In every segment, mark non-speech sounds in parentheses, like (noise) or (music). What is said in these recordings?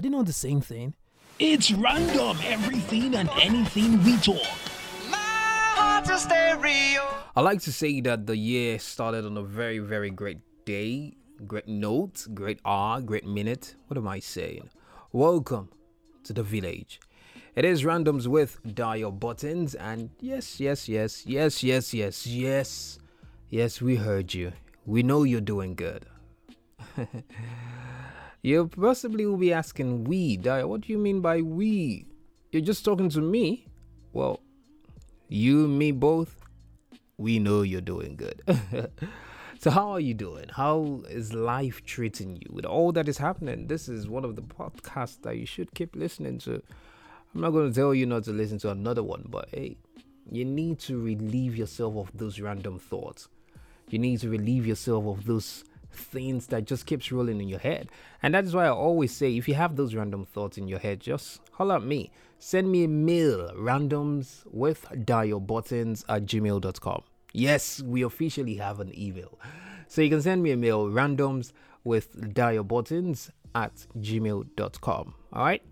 Are they not the same thing? It's random, everything and anything we talk. I like to say that the year started on a very, very great day, great note, great hour, great minute. What am I saying? Welcome to the village. It is randoms with Dayo buttons, and yes, yes, yes, yes, yes, yes, yes, yes, we heard you. We know you're doing good. (laughs) you possibly will be asking, we, Dayo, what do you mean by we? You're just talking to me? Well, you, me both, we know you're doing good. (laughs) so, how are you doing? How is life treating you with all that is happening? This is one of the podcasts that you should keep listening to. I'm not going to tell you not to listen to another one, but hey, you need to relieve yourself of those random thoughts. You need to relieve yourself of those things that just keeps rolling in your head. And that is why I always say if you have those random thoughts in your head, just holler at me. Send me a mail, randoms with Dayo buttons at gmail.com. Yes, we officially have an email. So you can send me a mail, randoms with Dayo buttons at gmail.com. All right.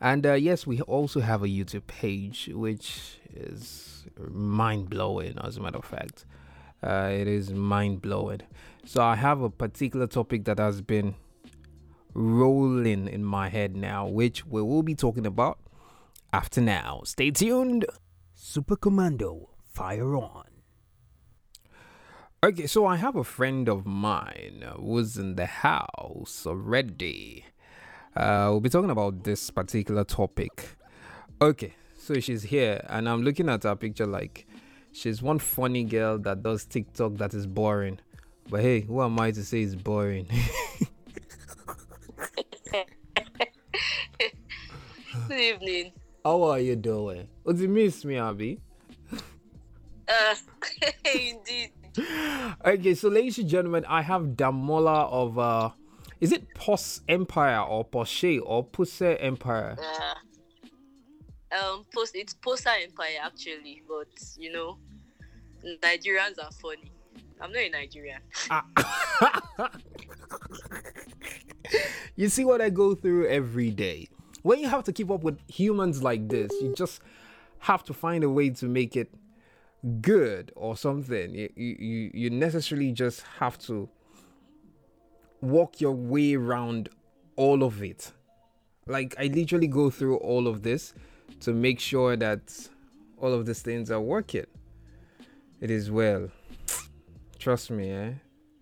And uh, yes, we also have a YouTube page, which is mind blowing, as a matter of fact. Uh, it is mind blowing. So I have a particular topic that has been rolling in my head now, which we will be talking about after now. Stay tuned. Super Commando, fire on. Okay, so I have a friend of mine who's in the house already. Uh, we'll be talking about this particular topic. Okay, so she's here, and I'm looking at her picture like she's one funny girl that does TikTok that is boring. But hey, who am I to say it's boring? (laughs) Good evening. How are you doing? Oh, you miss me, Abby? Uh, (laughs) indeed. Okay, so ladies and gentlemen, I have Damola of uh is it Pos Empire or Porsche or Pusse Empire? Uh, um, post it's Posa Empire actually, but you know, Nigerians are funny. I'm not a Nigerian. Ah. you see what I go through every day. When you have to keep up with humans like this, you just have to find a way to make it good or something. You you you necessarily just have to walk your way around all of it. Like I literally go through all of this to make sure that all of these things are working. It is well. Trust me, eh?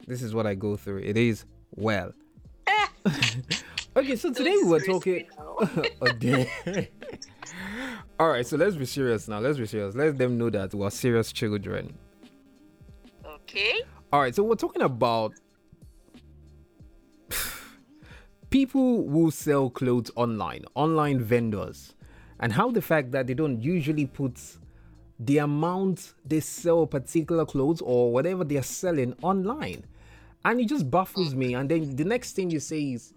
This is what I go through. It is well. (laughs) okay, so today we were talking. (laughs) oh. (laughs) All right, so let's be serious now. Let's be serious. Let them know that we're serious children. Okay. All right, so we're talking about (sighs) people who sell clothes online, online vendors, and how the fact that they don't usually put the amount they sell particular clothes or whatever they're selling online. And it just baffles me. And then the next thing you say is,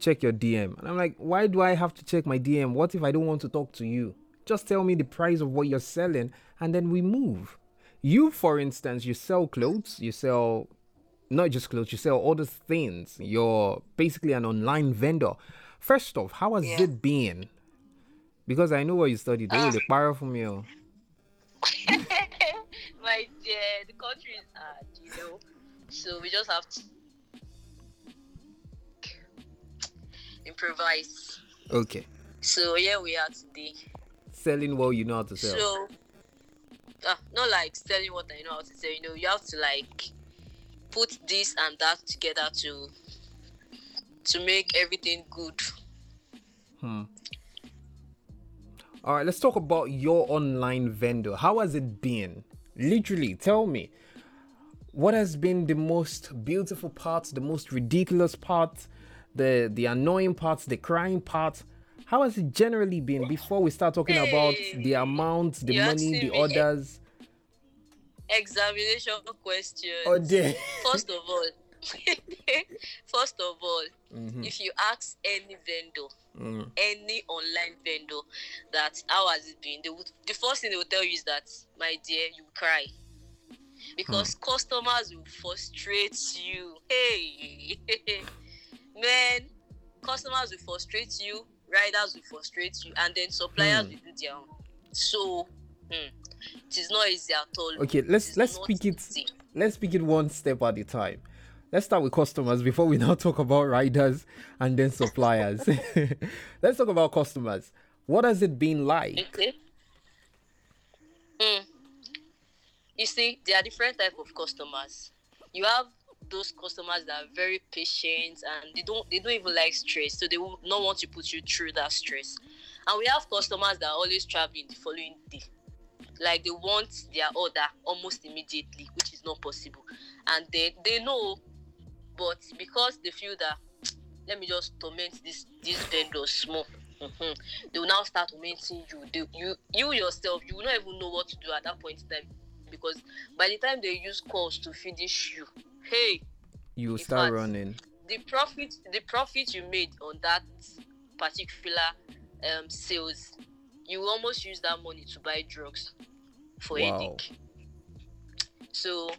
check your DM. And I'm like, why do I have to check my DM? What if I don't want to talk to you? Just tell me the price of what you're selling and then we move. You, for instance, you sell clothes, you sell not just clothes, you sell other things. You're basically an online vendor. First off, how has Yeah. it been? Because I know what you studied. They will borrow from you. My dear, the country is hard, you know. So we just have to improvise. Okay. So here we are today. Selling what you know how to sell. So, uh, not like selling what I know how to sell. You know, you have to like put this and that together to to make everything good. All right, let's talk about your online vendor. How has it been? Literally, tell me. What has been the most beautiful part, the most ridiculous part, the the annoying parts, the crying part? How has it generally been before we start talking about the amount, the money, the eh? orders? Examination question. Oh dear. First of all, (laughs) first of all, Mhm. if you ask any vendor, Mm. any online vendor, that how has it been, they would, the first thing they will tell you is that, my dear, you cry. Because customers will frustrate you. Hey, (laughs) man, customers will frustrate you, riders will frustrate you, and then suppliers Hmm. will do their own. So, hmm, it is not easy at all. Okay, let's let's speak it easy. let's speak it one step at a time. Let's start with customers before we (laughs) now talk about riders and then suppliers. (laughs) let's talk about customers. What has it been like? Okay. Mm. You see, there are different type of customers. You have those customers that are very patient and they don't they don't even like stress, so they will not want to put you through that stress. And we have customers that are always traveling the following day. Like they want their order almost immediately, which is not possible. And they they know, but because they feel that (tsk) let me just torment this this vendor small. Mhm. They will now start tormenting you. They, you you yourself, you will not even know what to do at that point in time. Because by the time they use calls to finish you, hey, You in start fact, running. the profit the profit you made on that particular um sales, you almost use that money to buy drugs for Wow. headache. So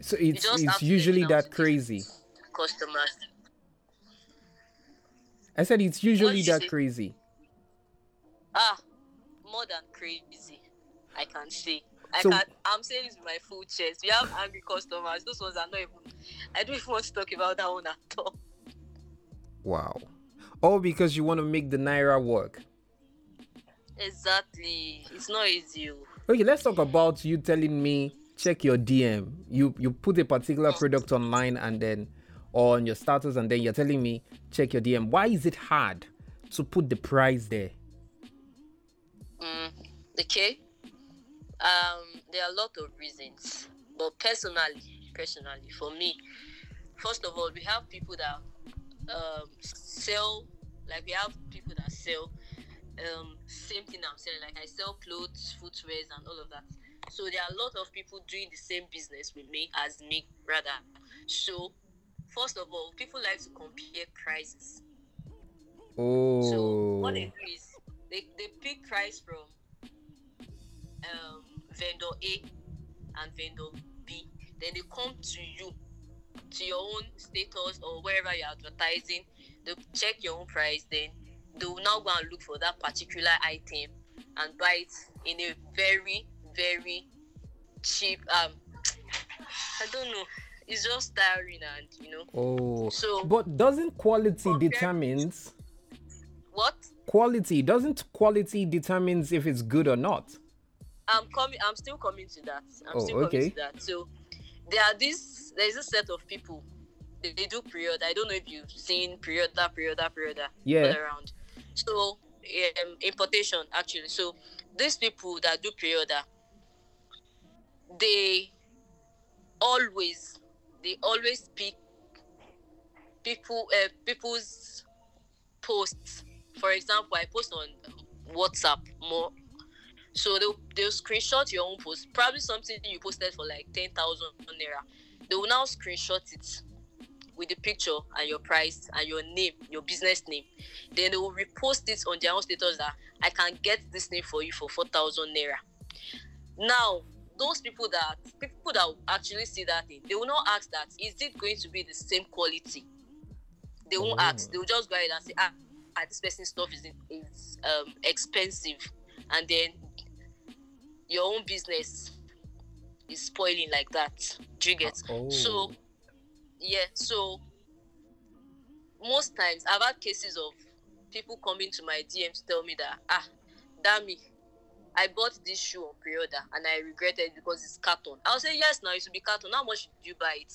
So it's it's usually let it down that crazy. Customers. I said it's usually that say? crazy. Ah, more than crazy. I can say. I So- can I'm saying this with my full chest. We have angry customers. Those ones are not even I don't even want to talk about that one at all. Wow. All because you want to make the naira work. Exactly. It's not easy. oh. Okay, let's talk about you telling me check your DM. You you put a particular product online and then or on your status and then you're telling me check your DM. Why is it hard to put the price there? Mm, okay. Um, there are a lot of reasons, but personally, personally, for me, first of all, we have people that um, sell, like we have people that sell um, same thing I'm selling. Like I sell clothes, footwears, and all of that. So there are a lot of people doing the same business with me as me, rather. So, first of all, people like to compare prices. Oh. So Oh. what they do is they, they pick price from um, vendor A and vendor B. Then they come to you, to your own status or wherever you're advertising. They check your own price. Then they will now go and look for that particular item and buy it in a very, very cheap. Um, I don't know. It's just tiring and you know Oh. So- but doesn't quality determines what. quality doesn't quality determines if it's good or not? I'm coming. I'm still coming to that. I'm Oh, still okay. coming to that. So there are this. There is a set of people. They, they do period. I don't know if you've seen period that period that period that Yeah. around. So um, importation actually. So these people that do period, they always they always pick people uh, people's posts. For example, I post on WhatsApp more so they'll, they'll screenshot your own post, probably something you posted for like 10,000 naira. They will now screenshot it with the picture and your price and your name, your business name. Then they will repost it on their own status that I can get this name for you for 4,000 naira. Now, those people that people that actually see that thing, they will not ask that is it going to be the same quality? They won't ask. Oh. They will just go ahead and say, ah, ah this person's stuff is is um expensive, and then your own business is spoiling like that. Do you get? Oh. So, yeah. So most times I've had cases of people coming to my DM to tell me that ah, Dami, I bought this shoe on pre-order and I regretted it because it's carton. I'll say yes, now it should be carton. How much did you buy it?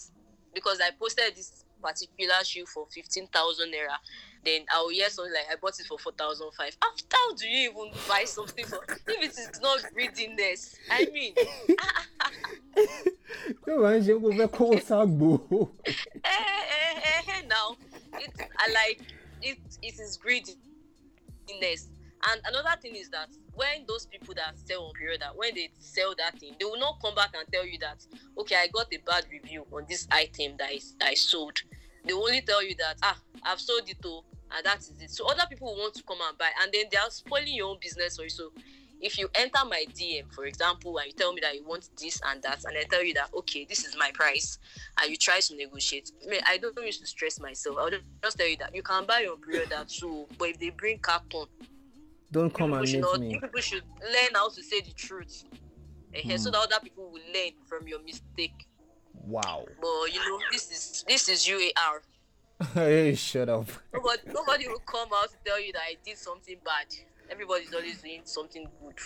Because I posted this particular shoe for fifteen thousand naira. Then I'll hear something like I bought it for four thousand five. After how do you even buy something for (laughs) if it is not greediness? I mean, (laughs) Yóò máa ń ṣe kó fẹ́ kó ságbo. (laughs) eh, eh, eh, eh, now it I like it it is greediness. And another thing is that when those people that sell on period that when they sell that thing, they will not come back and tell you that okay, I got a bad review on this item that is I sold. They only tell you that ah, I've sold it oh, and that is it. So other people want to come and buy, and then they are spoiling your own business. So if you enter my DM, for example, and you tell me that you want this and that, and I tell you that okay, this is my price, and you try to negotiate, I, I don't used to stress myself. I'll just tell you that you can buy your period that too, but if they bring carton, Don't come and meet not, me. people should learn how to say the truth. Eh, So Hmm. that other people will learn from your mistake. Wow. But you know, this is this is UAR. (laughs) hey, shut up. Nobody, nobody will come out to tell you that I did something bad. Everybody's always doing something good.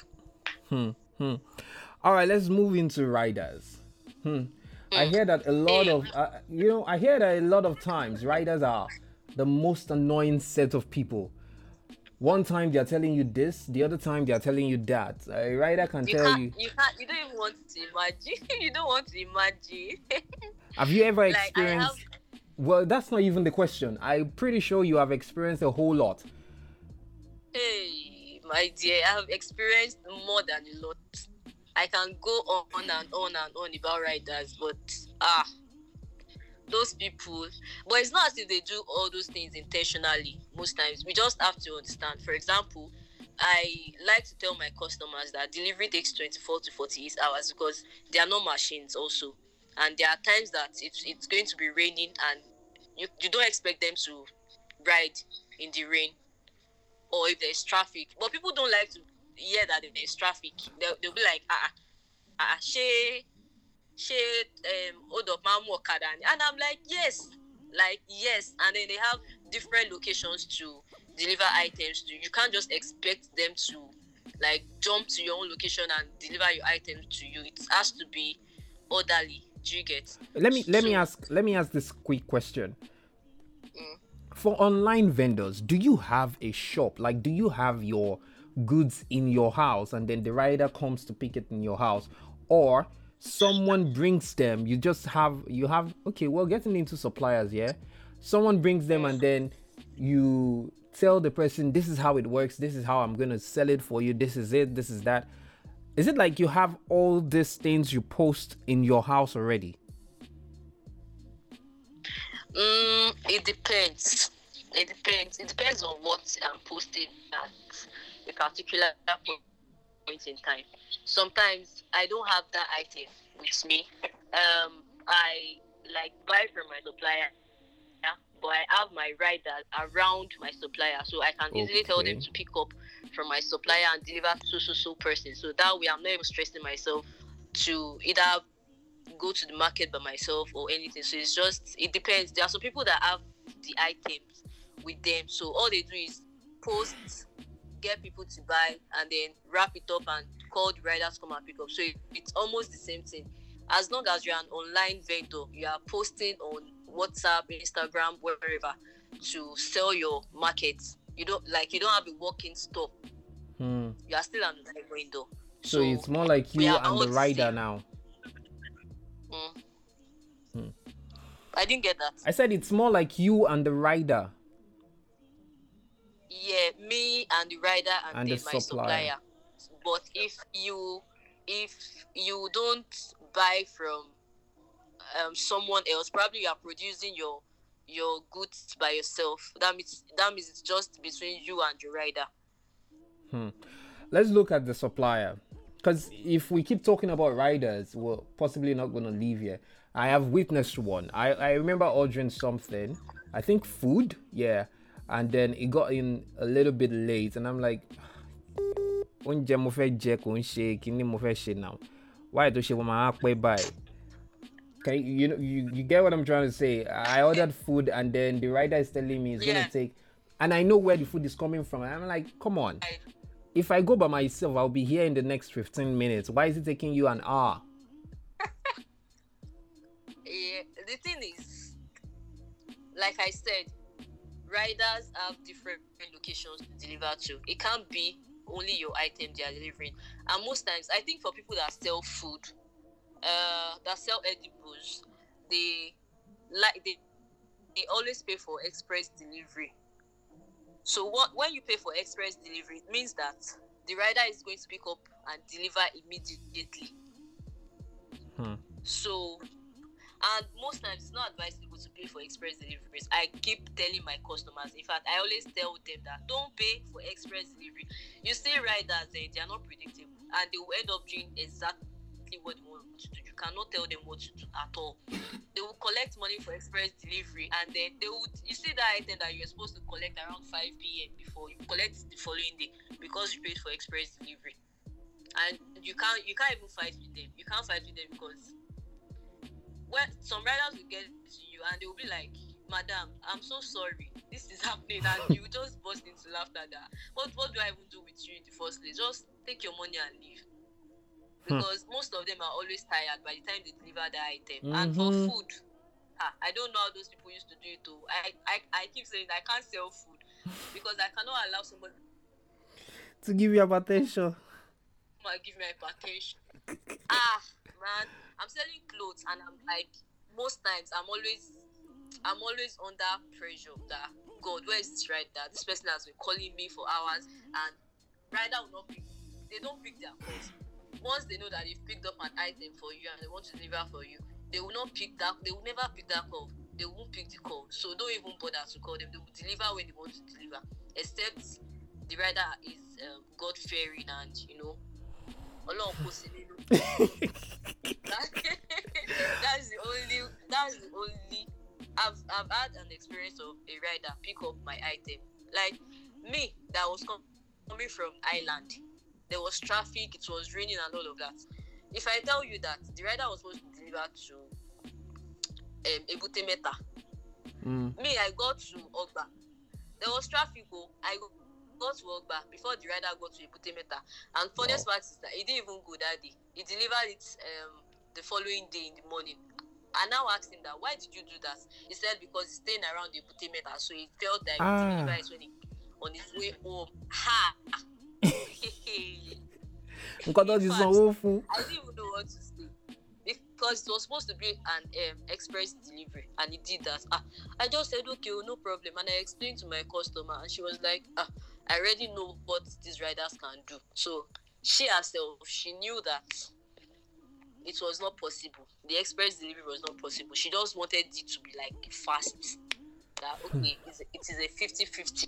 Hmm. Hmm. All right, let's move into riders. Hmm. I hear that a lot of, uh, you know, I hear that a lot of times riders are the most annoying set of people. One time they are telling you this, the other time they are telling you that. A rider can You tell you. you can't, you don't even want to imagine. (laughs) you don't want to imagine. (laughs) Have you ever like I have, experienced? Well, that's not even the question. I'm pretty sure you have experienced a whole lot. hey, my dear, I have experienced more than a lot. I can go on and on and on about riders, but ah, those people. But it's not as if they do all those things intentionally. Most times, we just have to understand. For example, I like to tell my customers that delivery takes 24 to 48 hours because they are not machines also, and there are times that it's it's going to be raining and you, you don't expect them to ride in the rain or if there's traffic. But people don't like to hear that if there's traffic. They'll, they'll be like, ah, ah, ah, she, um, hold up, man, Okada. And I'm like, yes, like, yes. And then they have different locations to deliver items to. You can't just expect them to, like, jump to your own location and deliver your items to you. It has to be orderly. Do you get? Let me let me ask let me ask this quick question. Mm. For online vendors, do you have a shop? Like do you have your goods in your house and then the rider comes to pick it in your house or someone brings them you just have you have okay well getting into suppliers yeah? Someone brings them and then you tell the person this is how it works. This is how i'm to sell it for you. This is it. This is that. Is it like you have all these things you post in your house already? Mm, it depends. It depends. It depends on what I'm posting at a particular point in time. Sometimes I don't have that item with me. Um, I like buy from my supplier, yeah, but I have my rider around my supplier, so I can easily tell them to pick up from my supplier and deliver to so so so person. So that way, I'm not even stressing myself to either go to the market by myself or anything. So it's just it depends. There are some people that have the items with them, so all they do is post, get people to buy, and then wrap it up and call the riders come and pick up. So it, it's almost the same thing. As long as you're an online vendor, you are posting on WhatsApp, Instagram, wherever to sell your market. You don't like you don't have a walk-in store. Hmm. You are still an online vendor. So, it's more like you and the the rider same. now. Mm. Hmm. I didn't get that. I said it's more like you and the rider. Yeah, me and the rider and, And then the my supplier. supplier. But if you if you don't buy from um, someone else, probably you are producing your your goods by yourself. That means that means it's just between you and your rider. Hmm. Let's look at the supplier. Because if we keep talking about riders, we're possibly not going to leave here. I have witnessed one. I, I remember ordering something, I think food, yeah. And then it got in a little bit late. And I'm like, oúnjẹ mo fẹ́ jẹ kò ń ṣe kíní mo fẹ́ ṣe now. Why tó ṣe wọ́n máa pẹ́ báyìí? Can you, you know you, you get what I'm trying to say? I ordered food and then the rider is telling me it's Yeah. gonna take and I know where the food is coming from. And I'm like, come on. If I go by myself, I'll be here in the next 15 minutes. Why is it taking you an hour? (laughs) Yeah, the thing is, like I said, riders have different locations to deliver to. It can't be only your item they are delivering. And most times, I think for people that sell food, uh, that sell edibles, they like they they always pay for express delivery. So what when you pay for express delivery, it means that the rider is going to pick up and deliver immediately. Hmm. So And most times it's not advisable to pay for express deliveries. I keep telling my customers, in fact, I always tell them that don't pay for express delivery. You see riders, eh, they are not predictable and they will end up doing exactly what they want to do. You cannot tell them what to do at all. They will collect money for express delivery and then they would you see that item that you're supposed to collect around 5 p.m. before you collect the following day because you paid for express delivery. And you can't you can't even fight with them. You can't fight with them because when some riders will get to you and they will be like, Madam, I'm so sorry. This is happening and you just burst into laughter that what what do I even do with you in the first place? Just take your money and leave. Hmm. Because most of them are always tired by the time they deliver the item. And for Mhm. food, ah, I don't know how those people used to do it too. I, I, I keep saying I can't sell food because I cannot allow somebody To give you hypertension. and give me hypertension. (laughs) ah, man, I'm selling clothes and I'm like, most times I'm always, I'm always under pressure that God, where is this rider? This person has been calling me for hours and rider will not pick. They don't pick their calls. Once they know that they've picked up an item for you and they want to deliver for you, they will not pick that. They will never pick that call. They won't pick the call. So don't even bother to call them. They will deliver when they want to deliver, except the rider is um, God fearing and you know. (laughs) That- (laughs) that's the only that's the only I've I've had an experience of a rider pick up my item. Like me that was com- coming from Ireland. There was traffic, it was raining and all of that. If I tell you that the rider was supposed to deliver to um, Ebute Metta, Mm. me I got to Ogba. There was traffic oh. I go- got to Ogba before the rider got to Ebute Metta. And funniest part is that he didn't even go that day. He delivered it um, the following day in the morning. I now asked him that why did you do that? He said because he's staying around the Meta, so he felt that he Ah. would deliver it when he on his way home. Ha! (laughs) Nǹkan tó ti sanwó fún. I didn't even know what to say because it was supposed to be an um, express delivery, and he did that. Ah, I just said okay, oh, no problem, and I explained to my customer, and she was like, ah, I already know what these riders can do. So she herself, she knew that it was not possible. The express delivery was not possible. She just wanted it to be like fast. That okay, it's a, it is a 50-50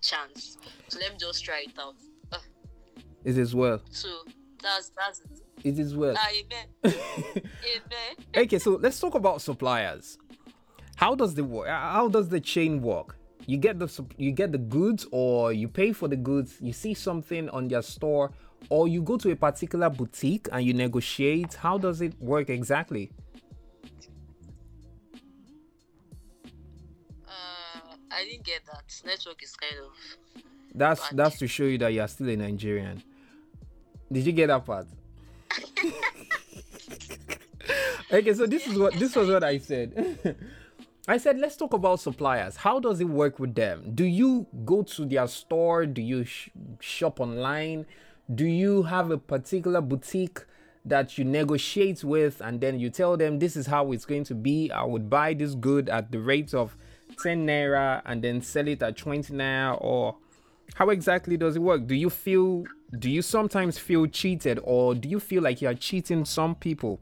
chance. So let me just try it out. Ah, It is well. so that's that's it. It is well. Ah, amen. (laughs) Amen. okay, so let's talk about suppliers. How does the wo- uh, how does the chain work? You get the you get the goods, or you pay for the goods. You see something on your store, or you go to a particular boutique and you negotiate. How does it work exactly? Uh, I didn't get that. Network is kind of. That's But- that's to show you that you are still a Nigerian. Did you get that part? (laughs) okay, so this is what this was what I said. (laughs) I said let's talk about suppliers. How does it work with them? Do you go to their store? Do you sh- shop online? Do you have a particular boutique that you negotiate with and then you tell them this is how it's going to be? I would buy this good at the rate of 10 naira and then sell it at 20 naira or how exactly does it work? Do you feel do you sometimes feel cheated or do you feel like you're cheating some people?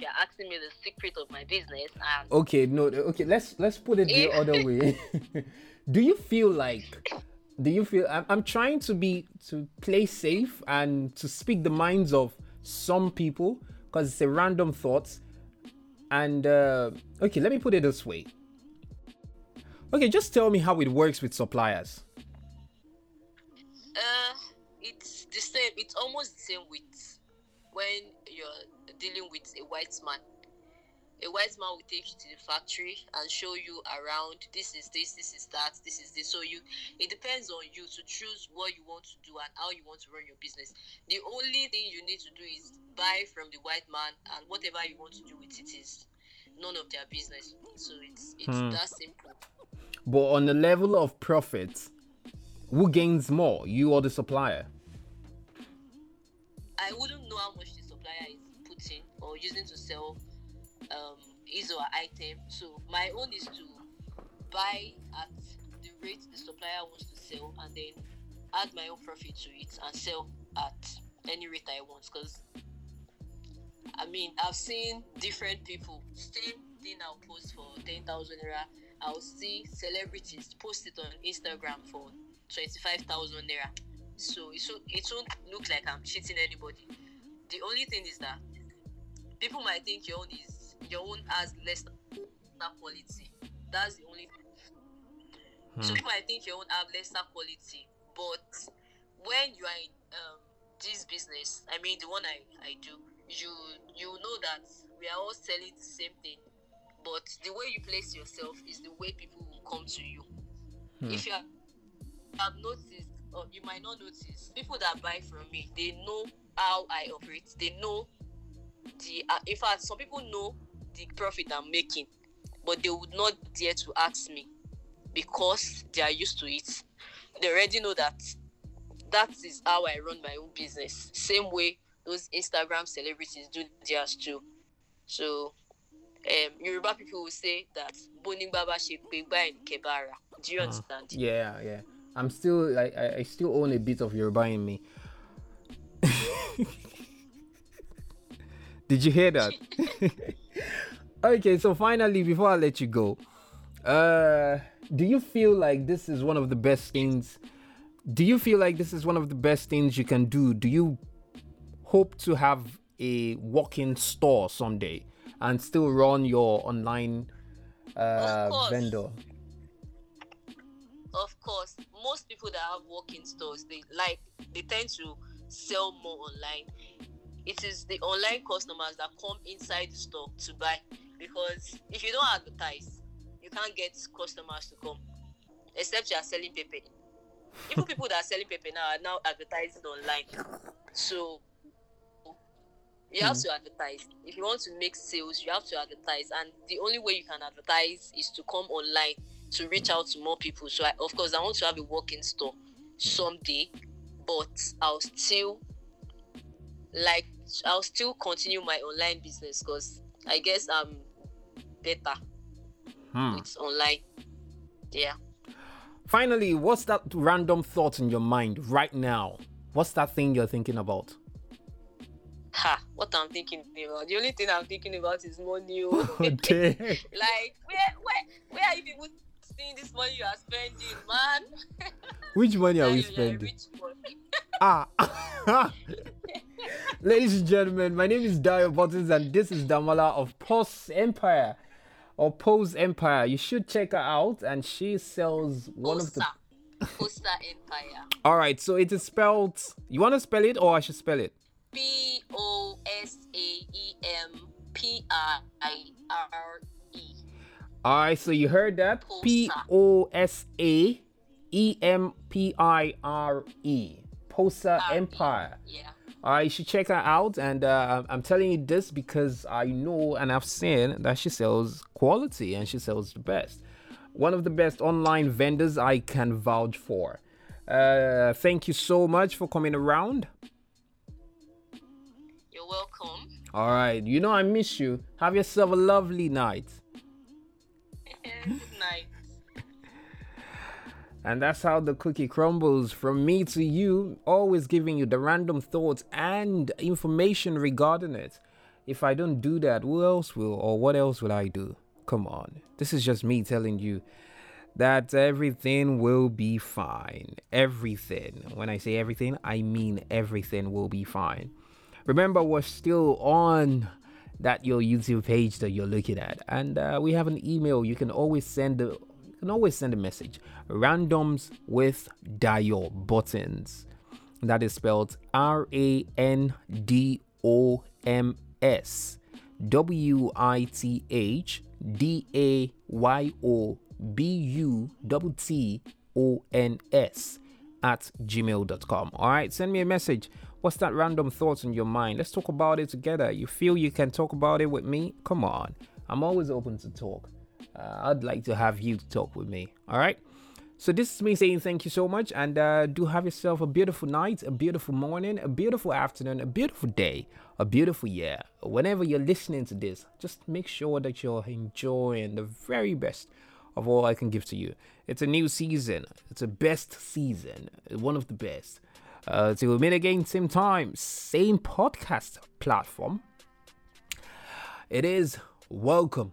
You're asking me the secret of my business, and Okay, no, okay, let's let's put it the other way. (laughs) do you feel like do you feel I'm, I'm trying to be to play safe and to speak the minds of some people because it's a random thought and uh okay let me put it this way okay just tell me how it works with suppliers uh, it's the same. It's almost the same with when you're dealing with a white man. A white man will take you to the factory and show you around. This is this. This is that. This is this. So you, it depends on you to choose what you want to do and how you want to run your business. The only thing you need to do is buy from the white man, and whatever you want to do with it is none of their business. So it's it's Hmm. that simple. but on the level of profits who gains more you or the supplier I wouldn't know how much or using to sell um, his or item. So my own is to buy at the rate the supplier wants to sell and then add my own profit to it and sell at any rate I want. Because I mean, I've seen different people. Same thing I'll post for ten thousand naira. I'll see celebrities post it on Instagram for twenty five thousand naira. So it won't, it won't look like I'm cheating anybody. The only thing is that people might think your own is your own has less quality. That's the only thing. So people might think your own have lesser quality, but when you are in um, this business, I mean the one I, I do, you you know that we are all selling the same thing, but the way you place yourself is the way people will come to you. If you have, have noticed, or you might not notice, people that buy from me, they know how I operate. They know the. Uh, in fact, some people know the profit I'm making, but they would not dare to ask me because they are used to it. They already know that that is how I run my own business. Same way those Instagram celebrities do theirs too. So um Yoruba people will say that Boning Baba Shekpegba in Kebara. Do you understand? Yeah, yeah. I'm still like I, I still own a bit of Yoruba in me. (laughs) Did you hear that? (laughs) (laughs) okay, so finally, before I let you go, uh, do you feel like this is one of the best things? Do you feel like this is one of the best things you can do? Do you hope to have a walk-in store someday and still run your online uh, vendor? Of course, most people that have walk-in stores, they like they tend to sell more online. It is the online customers that come inside the store to buy because if you don't advertise, you can't get customers to come, except you are selling paper. Even people that are selling paper now are now advertising online. So you have to advertise. If you want to make sales, you have to advertise, and the only way you can advertise is to come online to reach out to more people. So, I, of course, I want to have a walk-in store someday, but I'll still like I'll still continue my online business because I guess I'm better Hmm. with online. Yeah. Finally, what's that random thought in your mind right now? What's that thing you're thinking about? Ha! What I'm thinking about. The only thing I'm thinking about is money. oh. (laughs) Oh, (laughs) like where where where are you people seeing this money you are spending, man? (laughs) Which money are we spending? Ah. Ladies and gentlemen, my name is Dayo Buttons and this is Damala of Pose Empire or Pose Empire. You should check her out and she sells one of the. Posa Empire. All right, so it is spelled You want to spell it or I should spell it? P O S A E M P I R E. All right, so you heard that? P O S A E M P I R E. Posa Empire. Yeah. Right, you should check her out. And uh, I'm telling you this because I know and I've seen that she sells quality and she sells the best. One of the best online vendors I can vouch for. Uh, thank you so much for coming around. You're welcome. All right, you know I miss you. Have yourself a lovely night. (laughs) Good night. And that's how the cookie crumbles from me to you, always giving you the random thoughts and information regarding it. If I don't do that, who else will, or what else will I do? Come on. This is just me telling you that everything will be fine. Everything. When I say everything, I mean everything will be fine. Remember, we're still on that your YouTube page that you're looking at, and uh, we have an email. You can always send a can always send a message. Randoms with Dayo buttons. That is spelled R A N D O M S W I T H D A Y O B U T T O N S at gmail.com. All right, send me a message. What's that random thoughts in your mind? Let's talk about it together. You feel you can talk about it with me? Come on. I'm always open to talk. Uh, I'd like to have you talk with me. All right. So this is me saying thank you so much, and uh, do have yourself a beautiful night, a beautiful morning, a beautiful afternoon, a beautiful day, a beautiful year. Whenever you're listening to this, just make sure that you're enjoying the very best of all I can give to you. It's a new season. It's a best season, one of the best. Uh, till we meet again, same time, same podcast platform. It is welcome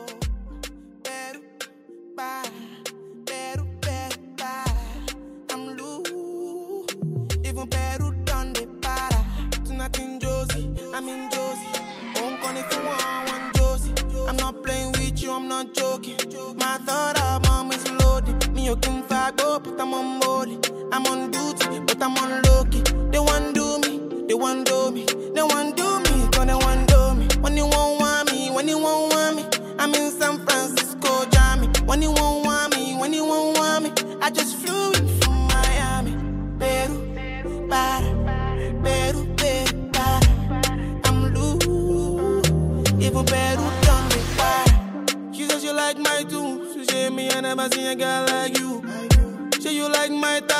I'm on molly. I'm on duty, but I'm on low key. They want do me, they want do me, they want do me, cause they want do me. When you won't want me, when you won't want me, I'm in San Francisco, Jammy. When you won't want me, when you won't want me, I just flew in from Miami. Peru, para, Peru, Peru, para. I'm loose, even Peru done me para. She says you like my tunes, she say me I never seen a girl like you.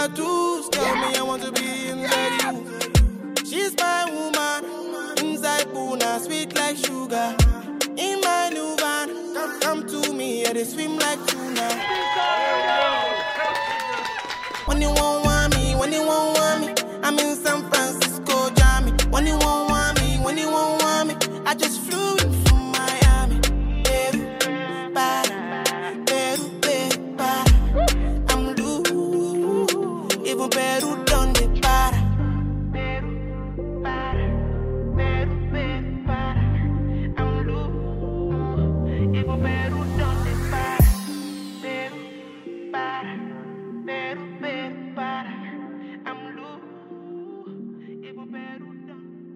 Tattoos, tell me I want to be inside you. She's my woman, inside Puna, sweet like sugar. In my new van, come, come to me, yeah, they swim like tuna.